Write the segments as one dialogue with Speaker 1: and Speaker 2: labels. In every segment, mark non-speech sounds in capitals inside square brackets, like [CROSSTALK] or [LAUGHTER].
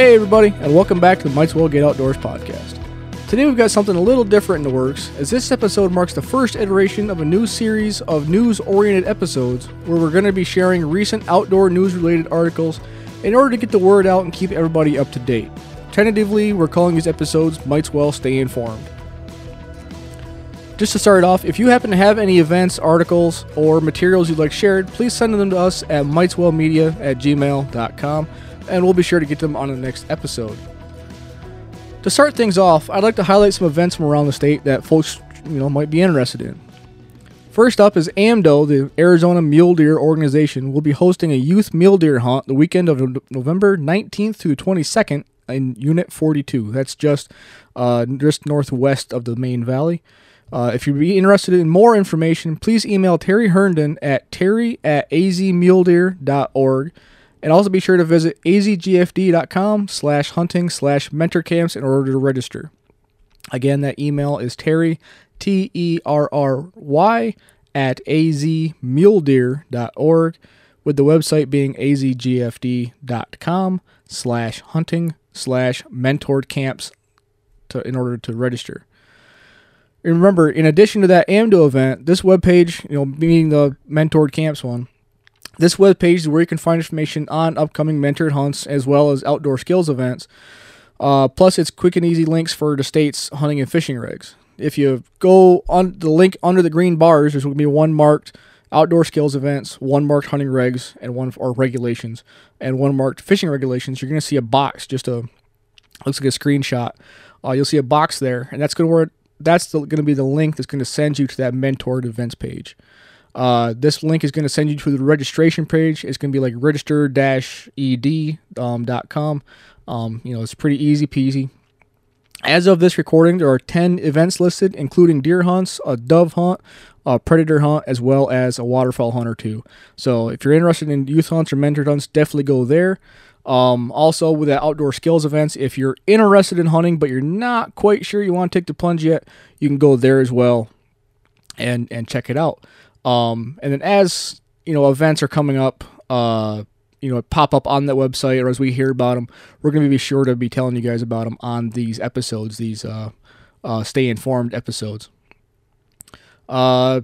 Speaker 1: Hey, everybody, and welcome back to the Might's Well Get Outdoors podcast. Today we've got something a little different in the works, as this episode marks the first iteration of a new series of news oriented episodes where we're going to be sharing recent outdoor news related articles in order to get the word out and keep everybody up to date. Tentatively, we're calling these episodes Might's Well Stay Informed. Just to start off, if you happen to have any events, articles, or materials you'd like shared, please send them to us at mightswellmedia at gmail.com and we'll be sure to get them on the next episode. To start things off, I'd like to highlight some events from around the state that folks you know might be interested in. First up is AMDO, the Arizona Mule Deer Organization, will be hosting a youth mule deer hunt the weekend of November 19th through 22nd in Unit 42. That's just uh, just northwest of the main valley. Uh, if you'd be interested in more information, please email Terry Herndon at terry at azmuledeer.org and also be sure to visit azgfd.com slash hunting slash mentor camps in order to register. Again, that email is Terry, T E R R Y, at azmuledeer.org, with the website being azgfd.com slash hunting slash mentored camps to, in order to register. And remember, in addition to that AMDO event, this webpage, you know, meaning the mentored camps one, this webpage is where you can find information on upcoming mentored hunts as well as outdoor skills events. Uh, plus, it's quick and easy links for the state's hunting and fishing rigs. If you go on the link under the green bars, there's going to be one marked outdoor skills events, one marked hunting regs, and one or regulations, and one marked fishing regulations. You're going to see a box, just a looks like a screenshot. Uh, you'll see a box there, and that's going to where that's going to be the link that's going to send you to that mentored events page. Uh, this link is going to send you to the registration page. It's going to be like register-ed.com. Um, you know, it's pretty easy peasy. As of this recording, there are 10 events listed, including deer hunts, a dove hunt, a predator hunt, as well as a waterfowl hunt or two. So if you're interested in youth hunts or mentored hunts, definitely go there. Um, also, with the outdoor skills events, if you're interested in hunting but you're not quite sure you want to take the plunge yet, you can go there as well and and check it out. Um, and then as you know, events are coming up, uh, you know, pop up on that website, or as we hear about them, we're going to be sure to be telling you guys about them on these episodes, these uh, uh, stay informed episodes. Uh,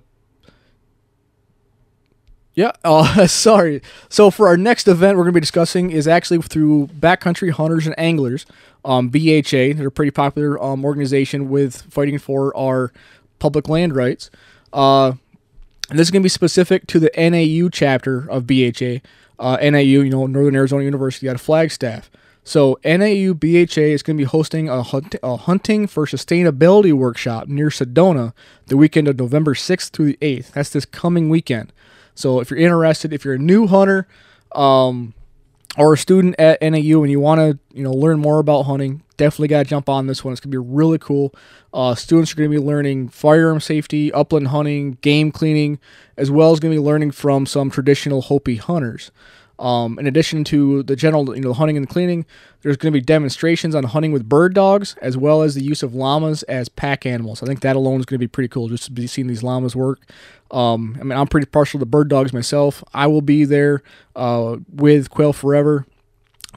Speaker 1: yeah. [LAUGHS] Uh, sorry. So for our next event, we're going to be discussing is actually through Backcountry Hunters and Anglers, um, BHA. They're a pretty popular um, organization with fighting for our public land rights. Uh, and this is going to be specific to the NAU chapter of BHA. Uh, NAU, you know, Northern Arizona University out of Flagstaff. So NAU BHA is going to be hosting a, hunt- a, hunting for sustainability workshop near Sedona the weekend of November 6th through the 8th. That's this coming weekend. So if you're interested, if you're a new hunter um, or a student at NAU and you want to, you know, learn more about hunting, definitely got to jump on this one. It's going to be really cool. Uh, students are going to be learning firearm safety, upland hunting, game cleaning, as well as going to be learning from some traditional Hopi hunters. Um, in addition to the general, you know, hunting and cleaning, there's going to be demonstrations on hunting with bird dogs, as well as the use of llamas as pack animals. I think that alone is going to be pretty cool, just to be seeing these llamas work. Um, I mean, I'm pretty partial to bird dogs myself. I will be there uh, with Quail Forever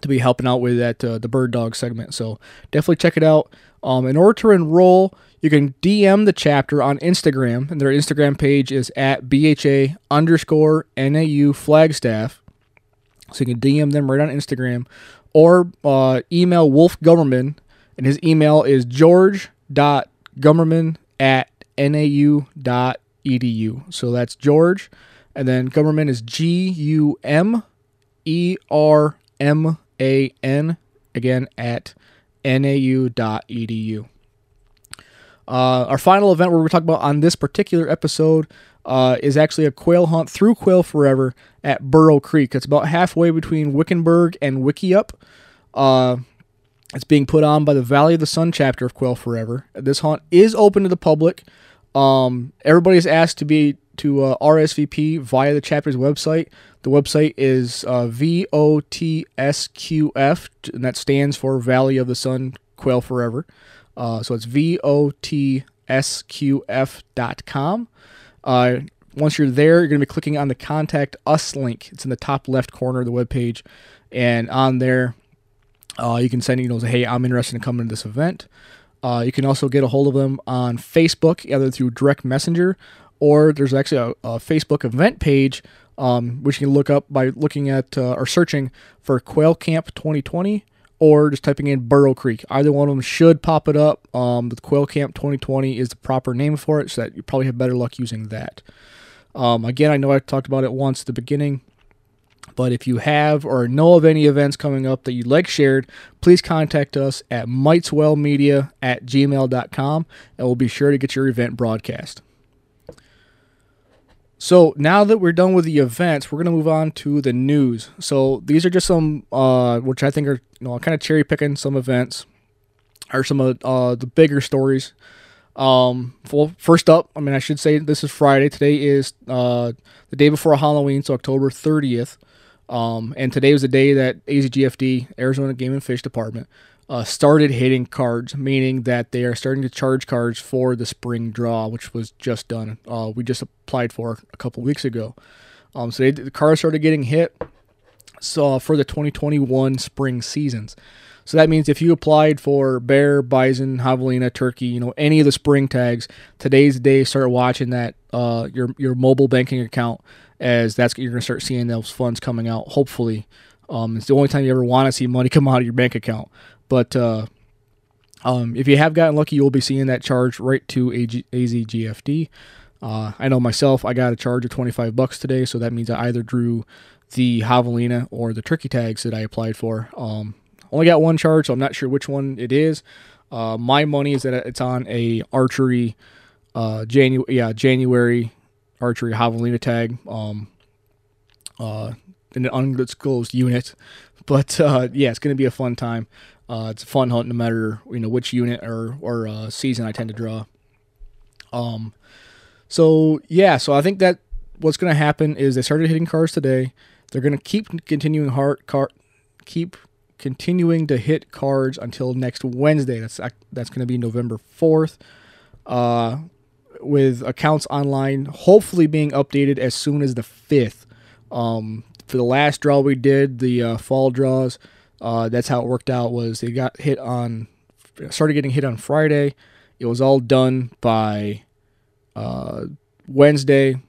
Speaker 1: to be helping out with that uh, the bird dog segment. So definitely check it out. Um, in order to enroll, you can DM the chapter on Instagram, and their Instagram page is at BHA underscore NAU Flagstaff. So you can DM them right on Instagram, or uh, email Wolf Gumerman, and his email is george.gumerman at nau.edu. So that's George, and then Gumerman is G U M E R M a N, again at nau.edu. Uh, our final event we're going to talk about on this particular episode uh, is actually a quail hunt through Quail Forever at Burro Creek. It's about halfway between Wickenburg and Wikieup. Uh, it's being put on by the Valley of the Sun chapter of Quail Forever. This hunt is open to the public. Um, is asked to be to uh, RSVP via the chapter's website. The website is uh, VOTSQF, and that stands for Valley of the Sun Quail Forever. Uh, so it's VOTSQF.com. Uh, once you're there, you're going to be clicking on the Contact Us link. It's in the top left corner of the webpage. And on there, Uh, you can send, say, hey, I'm interested in coming to this event. Uh, you can also get a hold of them on Facebook, either through direct messenger or there's actually a, a Facebook event page, um, which you can look up by looking at uh, or searching for Quail Camp 2020 or just typing in Burro Creek. Either one of them should pop it up. Um, the Quail Camp 2020 is the proper name for it, so that you probably have better luck using that. Um, again, I know I talked about it once at the beginning, but if you have or know of any events coming up that you'd like shared, please contact us at mightswellmedia at gmail.com and we'll be sure to get your event broadcast. So now that we're done with the events, we're gonna move on to the news. So these are just some, uh, which I think are you know kind of cherry picking some events, or some of uh, the bigger stories. Um, well, first up, I mean I should say this is Friday. Today is uh, the day before Halloween, so October thirtieth. Um, and today was the day that AZGFD, Arizona Game and Fish Department, uh, started hitting cards, meaning that they are starting to charge cards for the spring draw, which was just done. Uh, we just applied for a couple weeks ago. Um, so they, the cards started getting hit so for the 2021 spring seasons. So that means if you applied for bear, bison, javelina, turkey, you know any of the spring tags, today's day. Start watching that uh, your your mobile banking account as that's you're gonna start seeing those funds coming out. Hopefully, um, it's the only time you ever want to see money [LAUGHS] come out of your bank account. But uh, um, if you have gotten lucky, you'll be seeing that charge right to AG- AZGFD. Uh, I know myself, I got a charge of 25 bucks today, so that means I either drew the javelina or the turkey tags that I applied for. Um, only got one charge, so I'm not sure which one it is. Uh, my money is that it's on a archery, uh, Janu- yeah, January archery javelina tag, um, uh, in an undisclosed unit. [LAUGHS] But uh, yeah, it's going to be a fun time. Uh, it's a fun hunt no matter you know which unit or or uh, season I tend to draw. Um, so yeah, so I think that what's going to happen is they started hitting cards today. They're going to keep continuing hard car, keep continuing to hit cards until next Wednesday. That's that's going to be November fourth. Uh, with accounts online, hopefully being updated as soon as the fifth. Um, for the last draw we did, the uh, fall draws uh, that's how it worked out. Was they got hit on, started getting hit on Friday. It was all done by uh, Wednesday,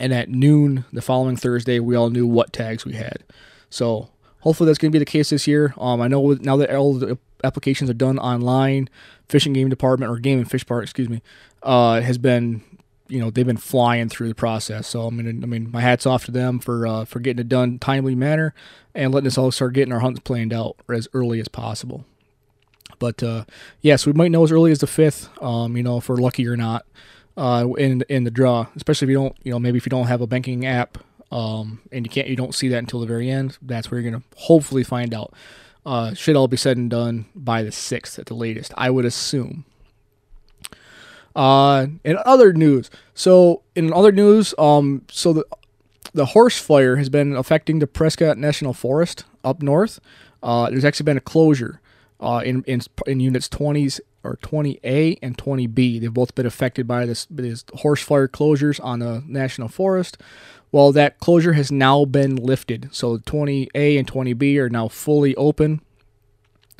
Speaker 1: and at noon the following Thursday, we all knew what tags we had. So hopefully that's going to be the case this year. Um, I know now that all the applications are done online, fishing game department or game and fish part, excuse me, uh, has been you know they've been flying through the process. So I mean, I mean, my hats off to them for uh, for getting it done timely manner and letting us all start getting our hunts planned out as early as possible. But uh, yes, we might know as early as the fifth. Um, you know, if we're lucky or not uh, in in the draw, especially if you don't, you know, maybe if you don't have a banking app um, and you can't, you don't see that until the very end. That's where you're gonna hopefully find out. Uh, should all be said and done by the sixth at the latest, I would assume. Uh, in other news, so in other news, um, so the the horse fire has been affecting the Prescott National Forest up north. Uh, there's actually been a closure uh, in, in in units 20s or 20A and 20B. They've both been affected by this, this horse fire closures on the national forest. Well, that closure has now been lifted, so 20A and 20B are now fully open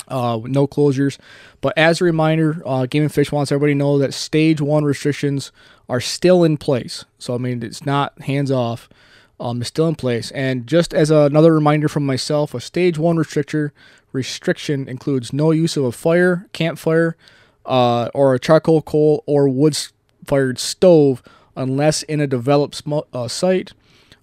Speaker 1: uh, no closures. But as a reminder, uh, Game and Fish wants everybody to know that stage one restrictions are still in place. So I mean, it's not hands off. Um, it's still in place. And just as another reminder from myself, a stage one restrictor restriction includes no use of a fire, campfire, uh, or a charcoal, coal, or wood-fired stove unless in a developed sm- uh, site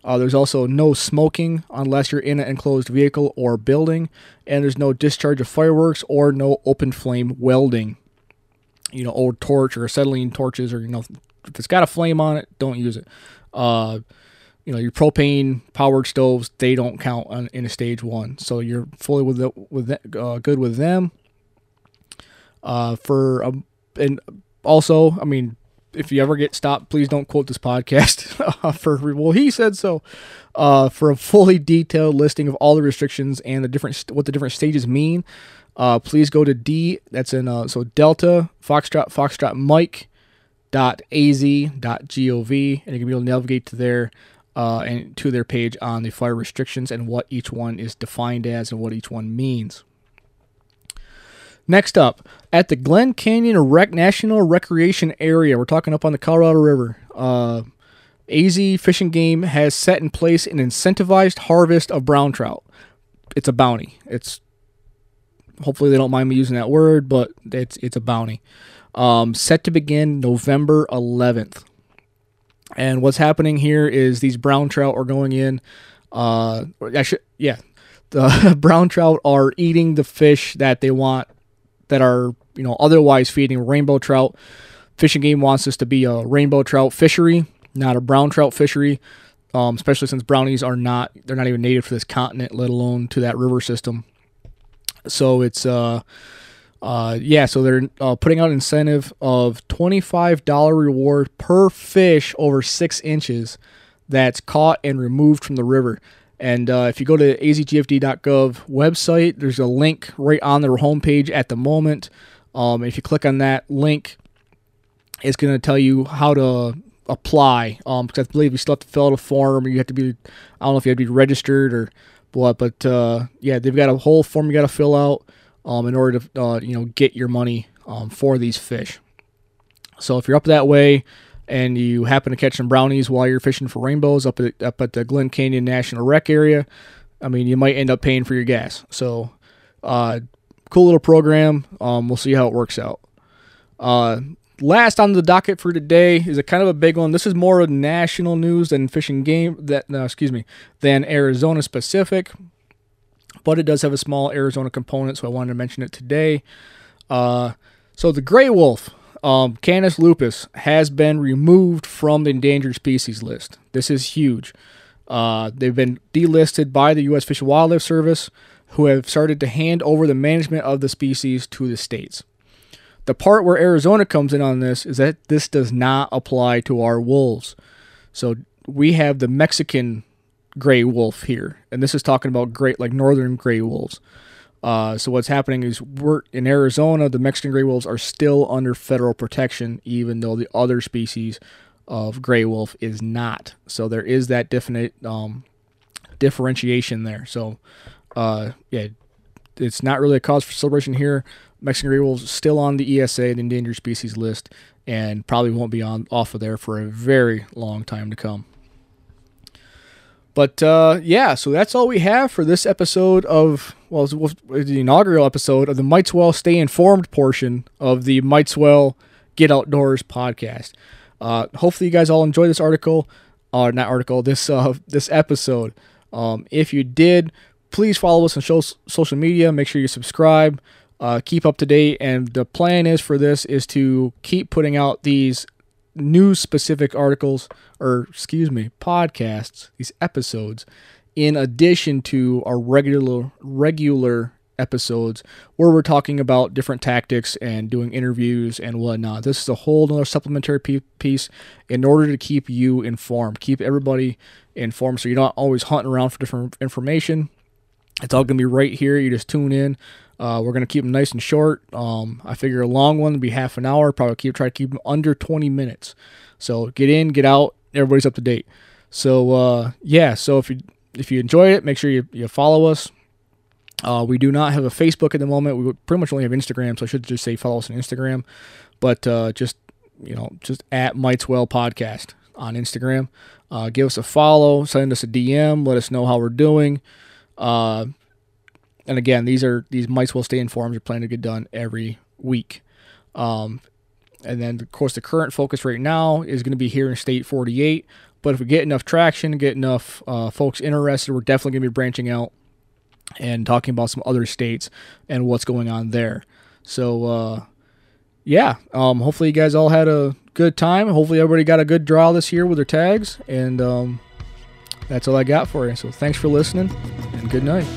Speaker 1: uh, there's also no smoking unless you're in an enclosed vehicle or building, and there's no discharge of fireworks or no open flame welding. You know, old torch or acetylene torches, or you know, if it's got a flame on it, don't use it. Uh, you know, your propane powered stoves they don't count on, in a stage one, so you're fully with the, with the, uh, good with them. Uh, for um, and also, I mean, if you ever get stopped, please don't quote this podcast [LAUGHS] uh, for well he said so. Uh, for a fully detailed listing of all the restrictions and the different what the different stages mean, uh, please go to D. That's in uh, so Delta Foxtrot Foxtrot Mike dot az dot gov and you can be able to navigate to there uh, and to their page on the fire restrictions and what each one is defined as and what each one means. Next up, at the Glen Canyon Rec National Recreation Area, we're talking up on the Colorado River. Uh, AZ Fishing Game has set in place an incentivized harvest of brown trout. It's a bounty. It's hopefully they don't mind me using that word, but it's it's a bounty. Um, set to begin November 11th. And what's happening here is these brown trout are going in. Uh, I should, yeah, the [LAUGHS] brown trout are eating the fish that they want that are you know otherwise feeding rainbow trout. Fishing Game wants this to be a rainbow trout fishery, not a brown trout fishery. Um, especially since brownies are not they're not even native to this continent, let alone to that river system. So it's uh uh yeah, so they're uh, putting out an incentive of twenty five dollar reward per fish over six inches that's caught and removed from the river. And uh, if you go to azgfd.gov website, there's a link right on their homepage at the moment. Um, if you click on that link, it's going to tell you how to apply. Um, because I believe you still have to fill out a form, or you have to be, I don't know if you have to be registered or what, but uh, yeah, they've got a whole form you got to fill out um, in order to uh, you know get your money um, for these fish. So if you're up that way, and you happen to catch some brownies while you're fishing for rainbows up at up at the Glen Canyon National Rec area, I mean, you might end up paying for your gas. So, uh, cool little program. Um, we'll see how it works out. Uh, last on the docket for today is a kind of a big one. This is more of national news than fishing game that no, excuse me than Arizona specific, but it does have a small Arizona component, so I wanted to mention it today. Uh, so the gray wolf um, Canis lupus has been removed from the endangered species list. This is huge. Uh, they've been delisted by the U.S. Fish and Wildlife Service, who have started to hand over the management of the species to the states. The part where Arizona comes in on this is that this does not apply to our wolves. So we have the Mexican gray wolf here, and this is talking about great like northern gray wolves. Uh, so what's happening is we're in Arizona. The Mexican gray wolves are still under federal protection, even though the other species of gray wolf is not. So there is that definite um, differentiation there. So uh, yeah, it's not really a cause for celebration here. Mexican gray wolves still on the ESA, the endangered species list, and probably won't be on off of there for a very long time to come. But uh, yeah, so that's all we have for this episode of well, the inaugural episode of the Might's Well Stay Informed portion of the Might's Well Get Outdoors podcast. Uh, hopefully, you guys all enjoyed this article, or uh, not article, this uh, this episode. Um, if you did, please follow us on show, social media. Make sure you subscribe, uh, keep up to date. And the plan is for this is to keep putting out these news specific articles, or excuse me, podcasts, these episodes in addition to our regular regular episodes where we're talking about different tactics and doing interviews and whatnot. This is a whole other supplementary piece in order to keep you informed, keep everybody informed so you're not always hunting around for different information. It's all going to be right here. You just tune in. Uh, we're going to keep them nice and short. Um, I figure a long one would be half an hour. Probably keep try to keep them under 20 minutes. So get in, get out. Everybody's up to date. So uh, yeah. So if you if you enjoy it, make sure you, you follow us. Uh, we do not have a Facebook at the moment. We pretty much only have Instagram, so I should just say follow us on Instagram. But uh, just you know, just at Mightswell Podcast on Instagram. Uh, give us a follow, send us a DM, let us know how we're doing. And again, these are these Mightswell Stay Informed are planning to get done every week. Um, and then, of course, the current focus right now is going to be here in State 48. But if we get enough traction, get enough uh, folks interested, we're definitely going to be branching out and talking about some other states and what's going on there. So, uh, yeah, um, hopefully you guys all had a good time. Hopefully everybody got a good draw this year with their tags. And um, that's all I got for you. So thanks for listening and good night.